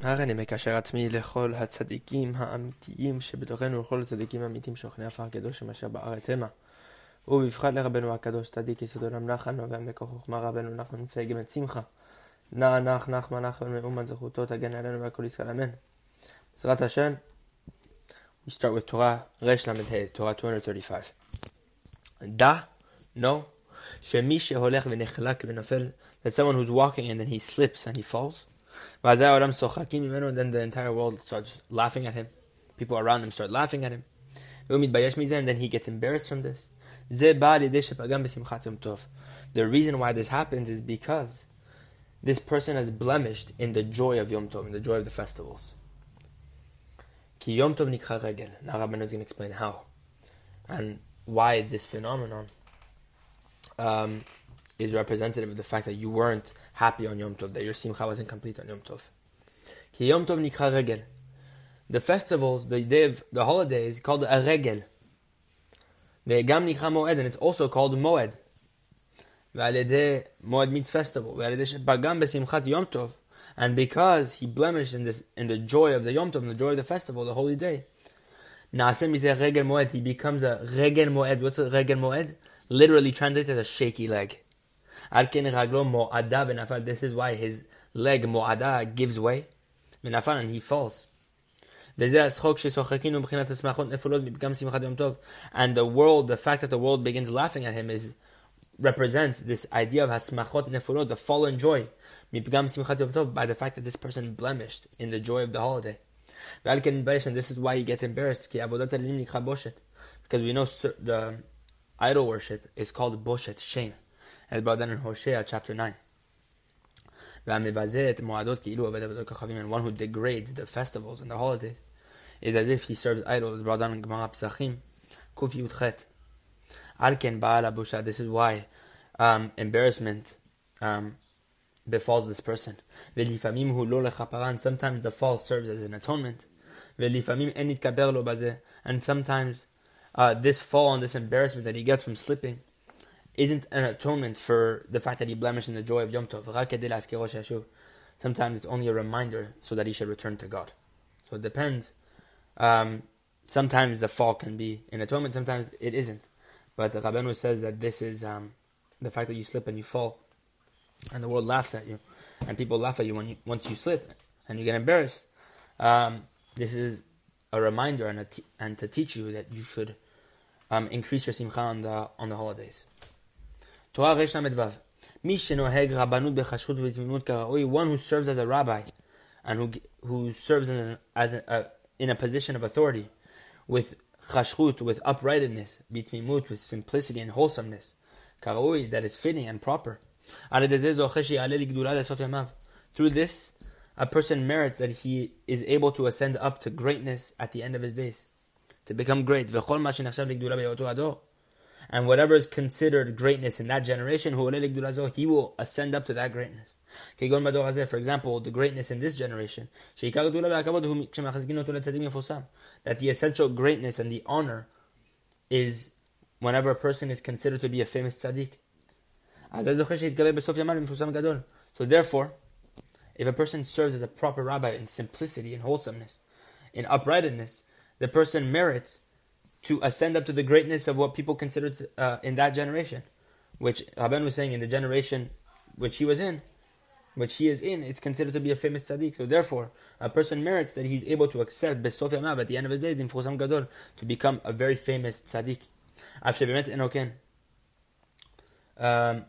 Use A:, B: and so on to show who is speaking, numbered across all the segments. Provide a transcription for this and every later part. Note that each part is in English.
A: הרי אני מקשר עצמי לכל הצדיקים האמיתיים שבתוכנו ולכל הצדיקים האמיתיים שוכני עפר הקדוש אשר בארץ המה. ובבחד לרבנו הקדוש צדיק יסוד עולם נחן נובע מכוח חוכמה רבנו נחמן מפייגם את שמחה. נע נח נחמן נחמן מאומן זכותו תגן עלינו והכל ישראל אמן. בעזרת השם, we start with תורה רל"ה, תורה 235. דע, no, שמי שהולך ונחלק ונופל, that someone who's walking and then he slips and he falls, then the entire world starts laughing at him. People around him start laughing at him. And then he gets embarrassed from this. The reason why this happens is because this person has blemished in the joy of Yom Tov, in the joy of the festivals. Regel. Now Rabbeinu is going to explain how and why this phenomenon um, is representative of the fact that you weren't happy on Yom Tov, that your simcha wasn't complete on Yom Tov. Ki Yom Tov nikra regel. The festivals, the day of the holiday is called a regel. Ve'gam nikra moed, and it's also called moed. Ve'alede moed means festival. Ve'alede shepagam besimchat Yom Tov. And because he blemished in this, in the joy of the Yom Tov, in the joy of the festival, the holy day, Naasem is a regel moed. He becomes a regel moed. What's a regel moed? Literally translated as shaky leg. This is why his leg mo'ada gives way. and he falls. And the world, the fact that the world begins laughing at him is represents this idea of hasmachot nefurot, the fallen joy, by the fact that this person blemished in the joy of the holiday. And this is why he gets embarrassed. Because we know the idol worship is called boshet, shame as brought down in Hosea chapter 9. And one who degrades the festivals and the holidays is as if he serves idols, brought down in Gemara Psachim. Alken. This is why um, embarrassment um, befalls this person. Sometimes the fall serves as an atonement. And sometimes uh, this fall and this embarrassment that he gets from slipping isn't an atonement for the fact that he blemished in the joy of Yom Tov. Sometimes it's only a reminder so that he should return to God. So it depends. Um, sometimes the fall can be an atonement, sometimes it isn't. But the says that this is um, the fact that you slip and you fall, and the world laughs at you, and people laugh at you when you once you slip and you get embarrassed. Um, this is a reminder and, a t- and to teach you that you should um, increase your simcha on the on the holidays. Torah Resh Lamedvav. Mishenoheg Rabbanut Bechashut V'Tmimut one who serves as a rabbi and who, who serves in as a, uh, in a position of authority with chashrut with uprightness, bitmimut, with simplicity and wholesomeness, karaoui, that is fitting and proper. Through this, a person merits that he is able to ascend up to greatness at the end of his days, to become great. And whatever is considered greatness in that generation, he will ascend up to that greatness. For example, the greatness in this generation, that the essential greatness and the honor is whenever a person is considered to be a famous tzaddik. So therefore, if a person serves as a proper rabbi in simplicity and wholesomeness, in uprightness, the person merits to ascend up to the greatness of what people considered uh, in that generation, which Rabban was saying in the generation which he was in, which he is in, it's considered to be a famous tzaddik. So therefore, a person merits that he's able to accept Besof Yamav at the end of his days in Fusam Gadol to become a very famous tzaddik. Um,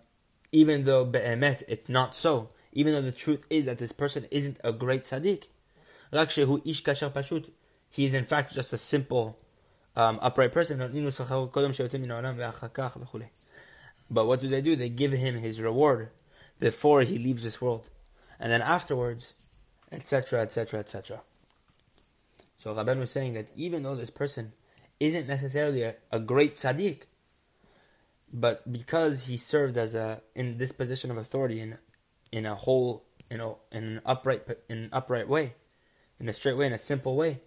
A: even though be'emet it's not so, even though the truth is that this person isn't a great tzaddik, he is in fact just a simple um, upright person. But what do they do? They give him his reward before he leaves this world. And then afterwards, etc., etc., etc. So Rabban was saying that even though this person isn't necessarily a, a great tzaddik, but because he served as a in this position of authority in in a whole you know in an upright in an upright way, in a straight way, in a simple way,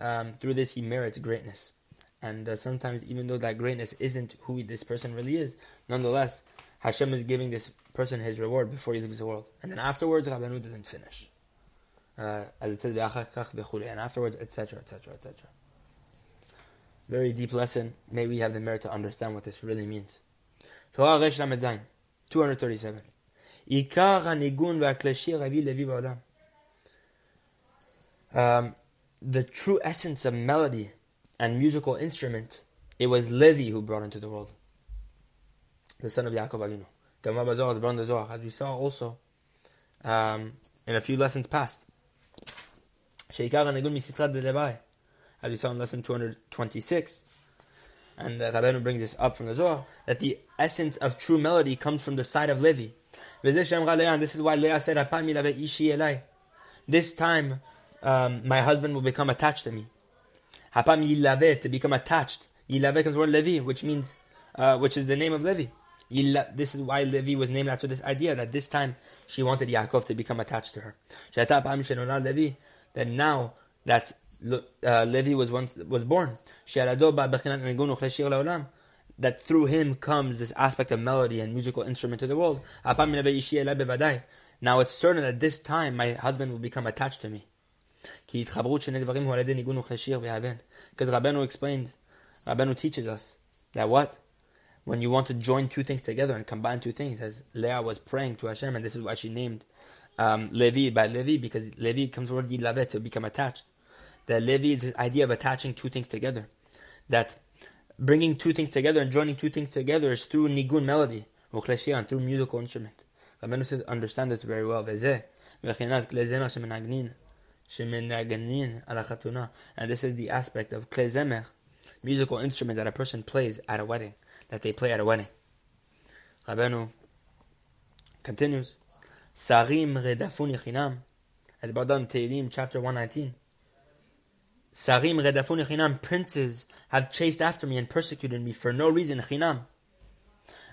A: um, through this he merits greatness. And uh, sometimes, even though that greatness isn't who this person really is, nonetheless, Hashem is giving this person his reward before he leaves the world. And then afterwards, Rabbeinu doesn't finish. Uh, as it says, and afterwards, etc., etc., etc. Very deep lesson. May we have the merit to understand what this really means. 237. Um, the true essence of melody and musical instrument, it was Levi who brought into the world. The son of Yaakov Avinu. Gemara Bazar, the Brand as we saw also um, in a few lessons past. Sheikar Anagun Misitrat de Levi, as we saw in lesson 226. And the Rabbeinu brings this up from the Zohar, that the essence of true melody comes from the side of Levi. This is why Leah said, This time um, my husband will become attached to me. Hapam yilave, to become attached. Yilave comes from Levi, which means, uh, which is the name of Levi. This is why Levi was named after this idea that this time she wanted Yaakov to become attached to her. That now that uh, Levi was once was born, that through him comes this aspect of melody and musical instrument to the world. Now it's certain that this time my husband will become attached to me. Because Rabbeinu explains, Rabbeinu teaches us that what? When you want to join two things together and combine two things, as Leah was praying to Hashem, and this is why she named um, Levi by Levi, because Levi comes from the word to become attached. That Levi is the idea of attaching two things together. That bringing two things together and joining two things together is through nigun melody, and through musical instrument. Rabbeinu says, understand this very well. And this is the aspect of klezmer, musical instrument that a person plays at a wedding, that they play at a wedding. Rabbeinu continues, Sarim redafun yechinam, at Badam Tehillim, chapter 119. Sarim redafun yechinam, princes have chased after me and persecuted me for no reason, chinam.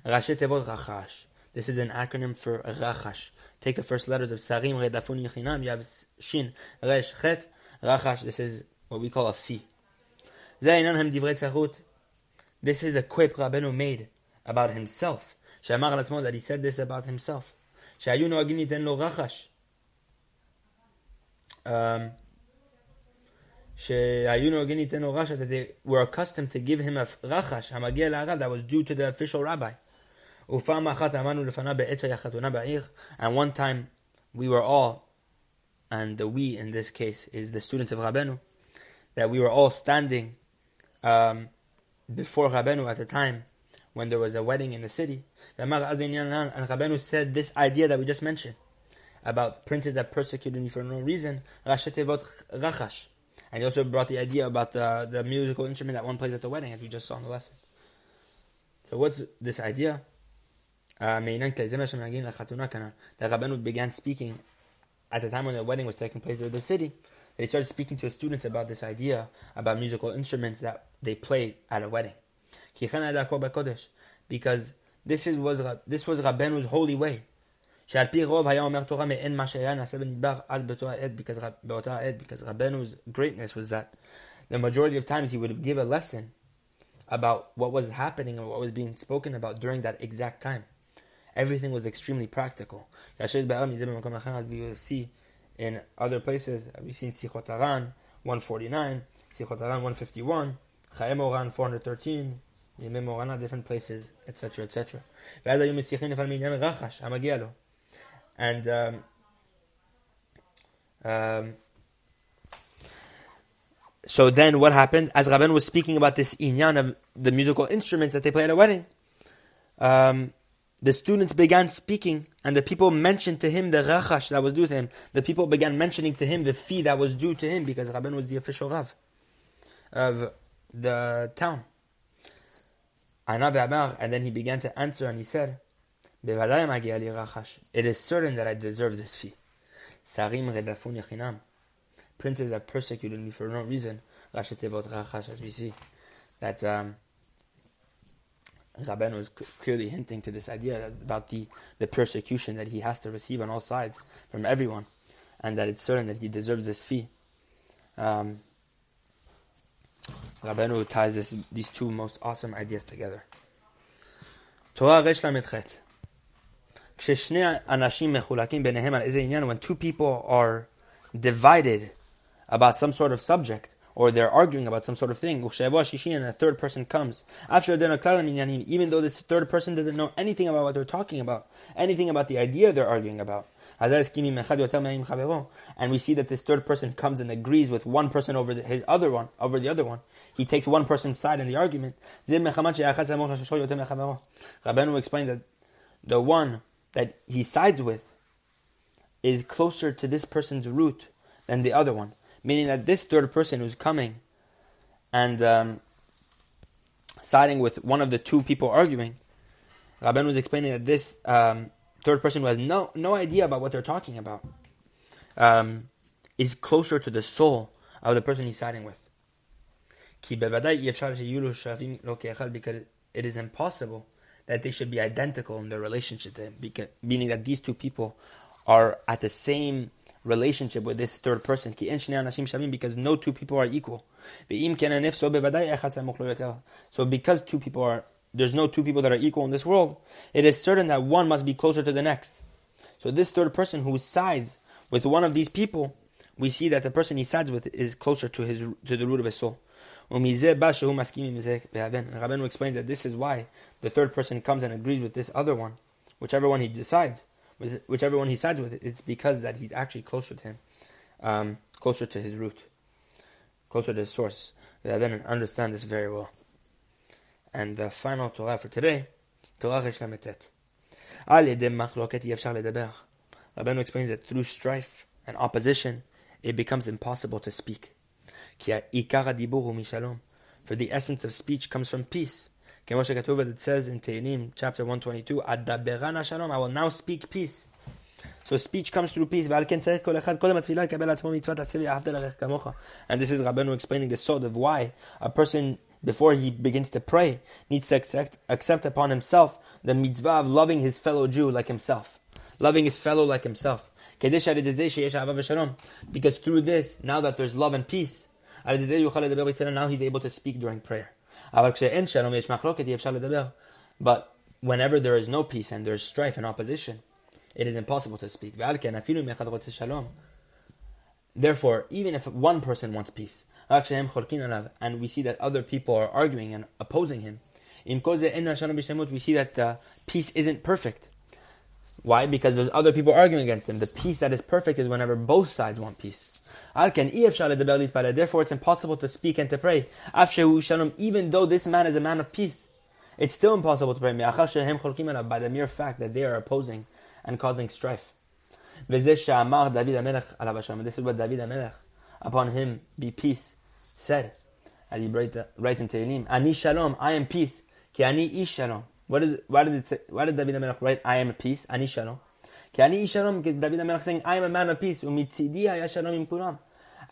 A: Rashi tevot rachash. This is an acronym for rachash. Take the first letters of Sarim, Redafun, Yechinam. You have Shin, Resh, Chet, Rachash. This is what we call a fee. This is a quip Rabbeinu made about himself. That he said this about himself. Um, that they were accustomed to give him a rachash, that was due to the official rabbi and one time we were all, and the we in this case is the students of Rabbeinu, that we were all standing um, before Rabbeinu at the time when there was a wedding in the city. And Rabbeinu said this idea that we just mentioned about princes that persecuted me for no reason, rachash. And he also brought the idea about the, the musical instrument that one plays at the wedding, as we just saw in the lesson. So what's this idea? That Rabbeinu began speaking at the time when the wedding was taking place in the city. They started speaking to the students about this idea about musical instruments that they play at a wedding. Because this is was this was holy way. because Rabbeinu's greatness was that the majority of times he would give a lesson about what was happening and what was being spoken about during that exact time. Everything was extremely practical. We see in other places, we've seen Sichot HaRan 149, Sichot HaRan 151, Chayei Moharan 413, Yemei Morana, different places, etc., etc. And um, um, so then what happened? As Rabban was speaking about this inyan of the musical instruments that they play at a wedding, um, the students began speaking, and the people mentioned to him the rachash that was due to him. The people began mentioning to him the fee that was due to him because Rabban was the official Rav of the town. And then he began to answer and he said, It is certain that I deserve this fee. Sarim Princes have persecuted me for no reason. As we see that um, Rabbeinu was clearly hinting to this idea about the, the persecution that he has to receive on all sides from everyone, and that it's certain that he deserves this fee. Um, Rabbeinu ties this, these two most awesome ideas together. Torah Resh Lametchet. When two people are divided about some sort of subject, or they're arguing about some sort of thing, and a third person comes. Even though this third person doesn't know anything about what they're talking about, anything about the idea they're arguing about. And we see that this third person comes and agrees with one person over the, his other one, over the other one. He takes one person's side in the argument. Rabbeinu explained that the one that he sides with is closer to this person's root than the other one meaning that this third person who's coming and um, siding with one of the two people arguing, Rabban was explaining that this um, third person who has no no idea about what they're talking about um, is closer to the soul of the person he's siding with. Because it is impossible that they should be identical in their relationship to him, meaning that these two people are at the same relationship with this third person. Because no two people are equal. So because two people are, there's no two people that are equal in this world, it is certain that one must be closer to the next. So this third person who sides with one of these people, we see that the person he sides with is closer to his to the root of his soul. Rabbeinu explains that this is why the third person comes and agrees with this other one, whichever one he decides whichever one he sides with, it's because that he's actually closer to him, um, closer to his root, closer to his source. That then understand this very well. And the final Torah for today, Torah Resh Lametet. Rabbeinu explains that through strife and opposition, it becomes impossible to speak. For the essence of speech comes from peace. כמו שכתוב, it says in Tehillim, chapter 122, אדברנה שלום, I will now speak peace. So speech comes through peace, ועל כן צריך כל אחד קודם התפילה לקבל לעצמו מצוות עשה ואהבת לרעך כמוך. And this is Rabbeinu explaining the sort of why a person, before he begins to pray, needs to accept, accept upon himself the mitzvah of loving his fellow Jew like himself. Loving his fellow like himself. Because through this, now that there's love and peace, now he's able to speak during prayer. But whenever there is no peace and there is strife and opposition, it is impossible to speak. Therefore, even if one person wants peace, and we see that other people are arguing and opposing him, we see that the peace isn't perfect. Why? Because there's other people arguing against him. The peace that is perfect is whenever both sides want peace. Therefore, it's impossible to speak and to pray. Even though this man is a man of peace, it's still impossible to pray by the mere fact that they are opposing and causing strife. This is what David HaMelech, upon him be peace, said, as he writes in Tehillim, Ani Shalom, I am peace, ki ani ish shalom. What did, why, did it say, why did David HaMelech write, I am peace, ani shalom? Ki ani shalom, David HaMelech saying, I am a man of peace, umitzidi haya shalom im kulam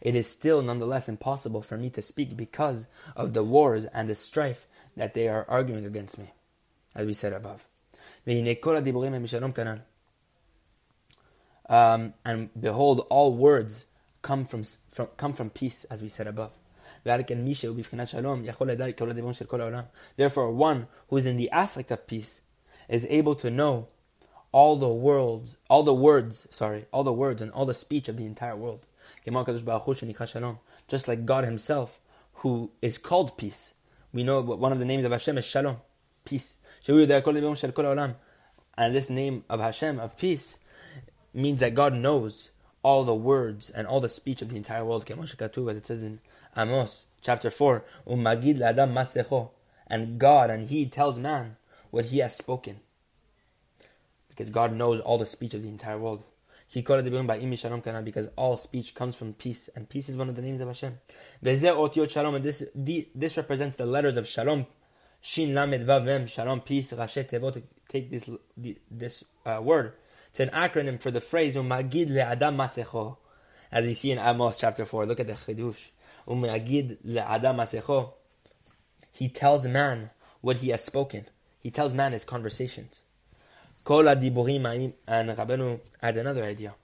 A: it is still nonetheless impossible for me to speak because of the wars and the strife that they are arguing against me, as we said above. Um, and behold, all words come from, from, come from peace, as we said above. Therefore, one who is in the aspect of peace is able to know all the worlds, all the words, sorry, all the words and all the speech of the entire world. Just like God Himself, who is called peace. We know one of the names of Hashem is Shalom, peace. And this name of Hashem, of peace, means that God knows all the words and all the speech of the entire world. As it says in Amos chapter 4, and God and He tells man what He has spoken. Because God knows all the speech of the entire world because all speech comes from peace, and peace is one of the names of Hashem. And this, this represents the letters of Shalom. Shin Lamed Vav Mem, Shalom, peace, Rashi Tevot, take this, this uh, word. It's an acronym for the phrase, Magid Adam Masecho. As we see in Amos chapter 4, look at the chidush. He tells man what he has spoken. He tells man his conversations. And Rabbeinu adds another idea.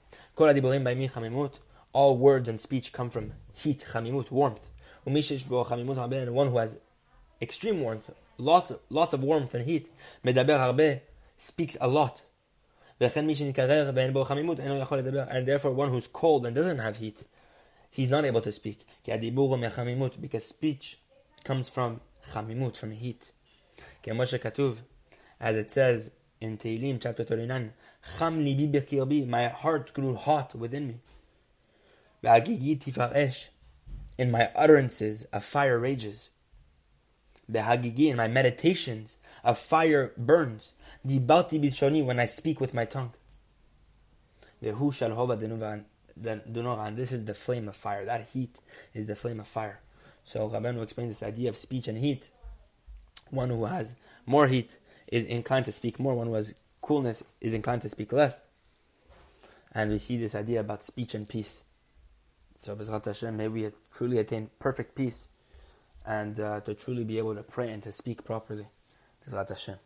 A: All words and speech come from heat, chamimut, warmth. And one who has extreme warmth, lots, lots of warmth and heat, speaks a lot. And therefore one who's cold and doesn't have heat, he's not able to speak. Because speech comes from chamimut, from heat. As it says in Tehillim chapter 39, my heart grew hot within me. In my utterances, a fire rages. In my meditations, a fire burns. Dibalti bishoni when I speak with my tongue. Vehu shalhova and this is the flame of fire. That heat is the flame of fire. So Rabbeinu explains this idea of speech and heat. One who has more heat is inclined to speak more. One was coolness is inclined to speak less. And we see this idea about speech and peace. So Bezrat Hashem, may we truly attain perfect peace and uh, to truly be able to pray and to speak properly. Bezrat Hashem.